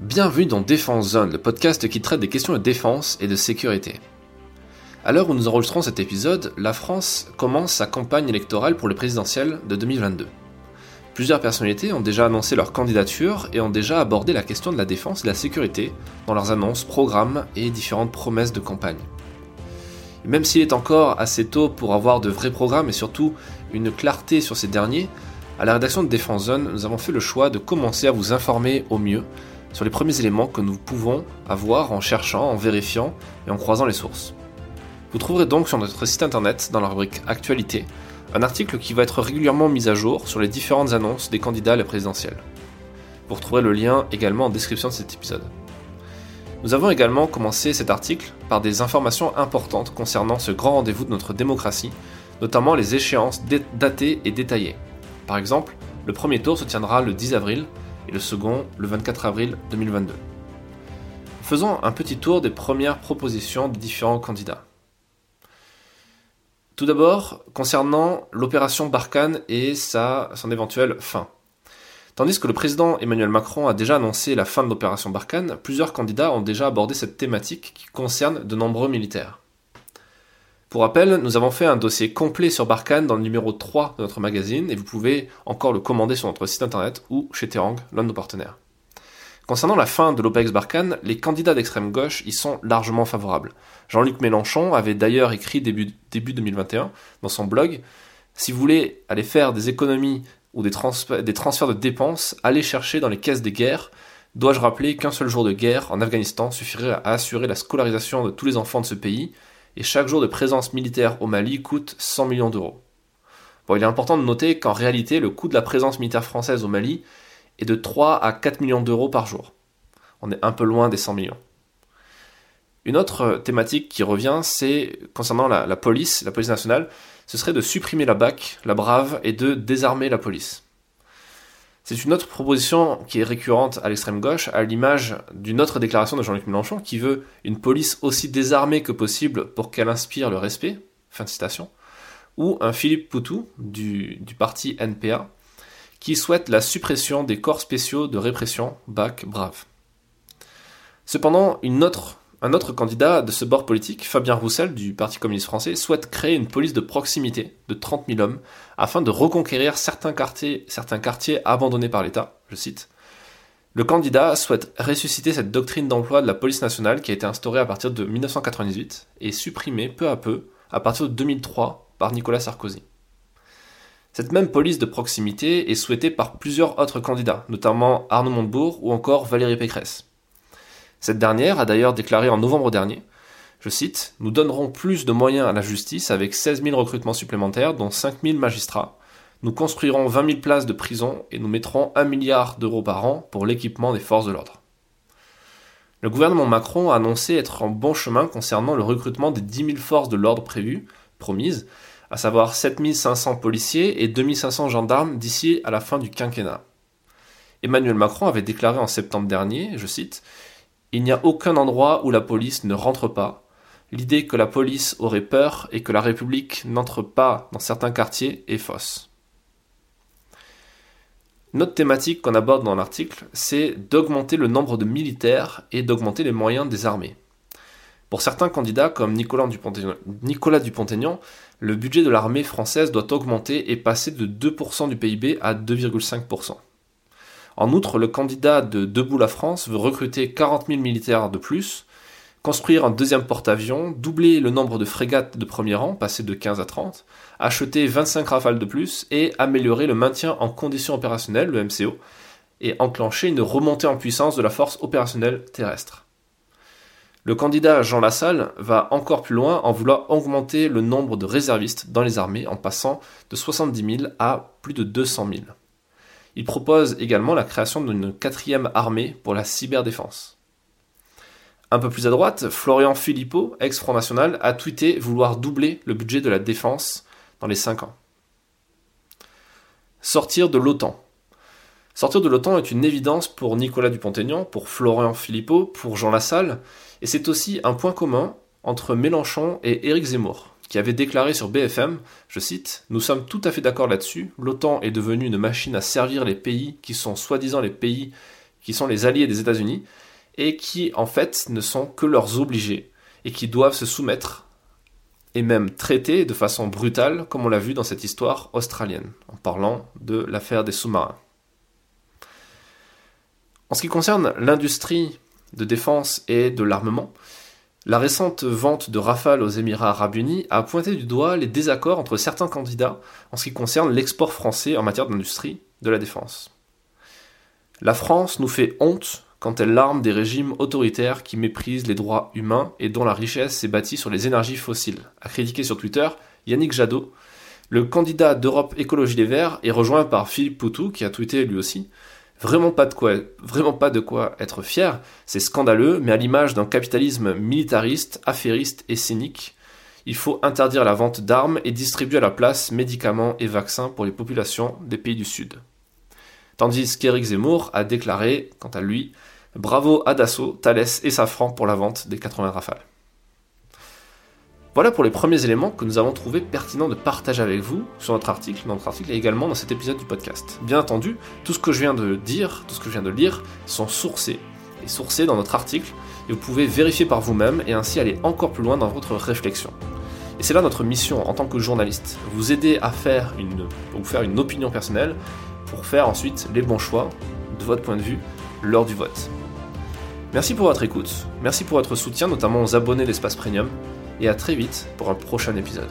Bienvenue dans Défense Zone, le podcast qui traite des questions de défense et de sécurité. À l'heure où nous enregistrons cet épisode, la France commence sa campagne électorale pour le présidentiel de 2022. Plusieurs personnalités ont déjà annoncé leur candidature et ont déjà abordé la question de la défense et de la sécurité dans leurs annonces, programmes et différentes promesses de campagne. même s'il est encore assez tôt pour avoir de vrais programmes et surtout une clarté sur ces derniers, à la rédaction de Défense Zone, nous avons fait le choix de commencer à vous informer au mieux sur les premiers éléments que nous pouvons avoir en cherchant, en vérifiant et en croisant les sources. Vous trouverez donc sur notre site internet, dans la rubrique Actualité, un article qui va être régulièrement mis à jour sur les différentes annonces des candidats à la présidentielle. Vous retrouverez le lien également en description de cet épisode. Nous avons également commencé cet article par des informations importantes concernant ce grand rendez-vous de notre démocratie, notamment les échéances datées et détaillées. Par exemple, le premier tour se tiendra le 10 avril et le second le 24 avril 2022. Faisons un petit tour des premières propositions des différents candidats. Tout d'abord, concernant l'opération Barkhane et sa, son éventuelle fin. Tandis que le président Emmanuel Macron a déjà annoncé la fin de l'opération Barkhane, plusieurs candidats ont déjà abordé cette thématique qui concerne de nombreux militaires. Pour rappel, nous avons fait un dossier complet sur Barkhane dans le numéro 3 de notre magazine et vous pouvez encore le commander sur notre site internet ou chez Terang, l'un de nos partenaires. Concernant la fin de l'OPEX Barkhane, les candidats d'extrême gauche y sont largement favorables. Jean-Luc Mélenchon avait d'ailleurs écrit début, début 2021 dans son blog Si vous voulez aller faire des économies ou des transferts de dépenses, allez chercher dans les caisses des guerres. Dois-je rappeler qu'un seul jour de guerre en Afghanistan suffirait à assurer la scolarisation de tous les enfants de ce pays? Et chaque jour de présence militaire au Mali coûte 100 millions d'euros. Bon, il est important de noter qu'en réalité, le coût de la présence militaire française au Mali est de 3 à 4 millions d'euros par jour. On est un peu loin des 100 millions. Une autre thématique qui revient, c'est concernant la, la, police, la police nationale, ce serait de supprimer la BAC, la BRAVE, et de désarmer la police. C'est une autre proposition qui est récurrente à l'extrême gauche, à l'image d'une autre déclaration de Jean-Luc Mélenchon qui veut une police aussi désarmée que possible pour qu'elle inspire le respect, ou un Philippe Poutou du, parti NPA qui souhaite la suppression des corps spéciaux de répression BAC Brave. Cependant, une autre un autre candidat de ce bord politique, Fabien Roussel du Parti communiste français, souhaite créer une police de proximité de 30 000 hommes afin de reconquérir certains quartiers, abandonnés par l'État, je cite. Le candidat souhaite ressusciter cette doctrine d'emploi de la police nationale qui a été instaurée à partir de 1998 et supprimée peu à peu à partir de 2003 par Nicolas Sarkozy. Cette même police de proximité est souhaitée par plusieurs autres candidats, notamment Arnaud Montebourg ou encore Valérie Pécresse. Cette dernière a d'ailleurs déclaré en novembre dernier, je cite, Nous donnerons plus de moyens à la justice avec 16 000 recrutements supplémentaires, dont 5 000 magistrats. Nous construirons 20 000 places de prison et nous mettrons 1 milliard d'euros par an pour l'équipement des forces de l'ordre. Le gouvernement Macron a annoncé être en bon chemin concernant le recrutement des 10 000 forces de l'ordre prévues, promises, à savoir 7 500 policiers et 2 500 gendarmes d'ici à la fin du quinquennat. Emmanuel Macron avait déclaré en septembre dernier, je cite, il n'y a aucun endroit où la police ne rentre pas. L'idée que la police aurait peur et que la République n'entre pas dans certains quartiers est fausse. Une autre thématique qu'on aborde dans l'article, c'est d'augmenter le nombre de militaires et d'augmenter les moyens des armées. Pour certains candidats comme Nicolas Dupont-Aignan, le budget de l'armée française doit augmenter et passer de 2% du PIB à 2,5%. En outre, le candidat de Debout la France veut recruter 40 000 militaires de plus, construire un deuxième porte-avions, doubler le nombre de frégates de premier rang, passer de 15 à 30, acheter 25 rafales de plus et améliorer le maintien en conditions opérationnelles, le MCO, et enclencher une remontée en puissance de la force opérationnelle terrestre. Le candidat Jean Lassalle va encore plus loin en voulant augmenter le nombre de réservistes dans les armées en passant de 70 000 à plus de 200 000. Il propose également la création d'une quatrième armée pour la cyberdéfense. Un peu plus à droite, Florian Philippot, ex-Front National, a tweeté vouloir doubler le budget de la défense dans les 5 ans. Sortir de l'OTAN. Sortir de l'OTAN est une évidence pour Nicolas Dupont-Aignan, pour Florian Philippot, pour Jean Lassalle, et c'est aussi un point commun entre Mélenchon et Éric Zemmour qui avait déclaré sur BFM, je cite, Nous sommes tout à fait d'accord là-dessus, l'OTAN est devenue une machine à servir les pays qui sont soi-disant les pays qui sont les alliés des États-Unis, et qui en fait ne sont que leurs obligés, et qui doivent se soumettre, et même traiter de façon brutale, comme on l'a vu dans cette histoire australienne, en parlant de l'affaire des sous-marins. En ce qui concerne l'industrie de défense et de l'armement, la récente vente de Rafale aux Émirats arabes unis a pointé du doigt les désaccords entre certains candidats en ce qui concerne l'export français en matière d'industrie de la défense. La France nous fait honte quand elle l'arme des régimes autoritaires qui méprisent les droits humains et dont la richesse s'est bâtie sur les énergies fossiles, a critiqué sur Twitter Yannick Jadot, le candidat d'Europe Écologie Les Verts est rejoint par Philippe Poutou qui a tweeté lui aussi Vraiment pas de quoi, être fier. C'est scandaleux, mais à l'image d'un capitalisme militariste, affairiste et cynique, il faut interdire la vente d'armes et distribuer à la place médicaments et vaccins pour les populations des pays du Sud. Tandis qu'Éric Zemmour a déclaré, quant à lui, bravo à Dassault, Thales et Safran pour la vente des 80 rafales. Voilà pour les premiers éléments que nous avons trouvé pertinents de partager avec vous sur notre article, dans notre article et également dans cet épisode du podcast. Bien entendu, tout ce que je viens de dire, tout ce que je viens de lire, sont sourcés, et sourcés dans notre article, et vous pouvez vérifier par vous-même et ainsi aller encore plus loin dans votre réflexion. Et c'est là notre mission en tant que journaliste, vous aider à faire une, vous faire une opinion personnelle pour faire ensuite les bons choix de votre point de vue lors du vote. Merci pour votre écoute, merci pour votre soutien, notamment aux abonnés de l'espace premium, et à très vite pour un prochain épisode.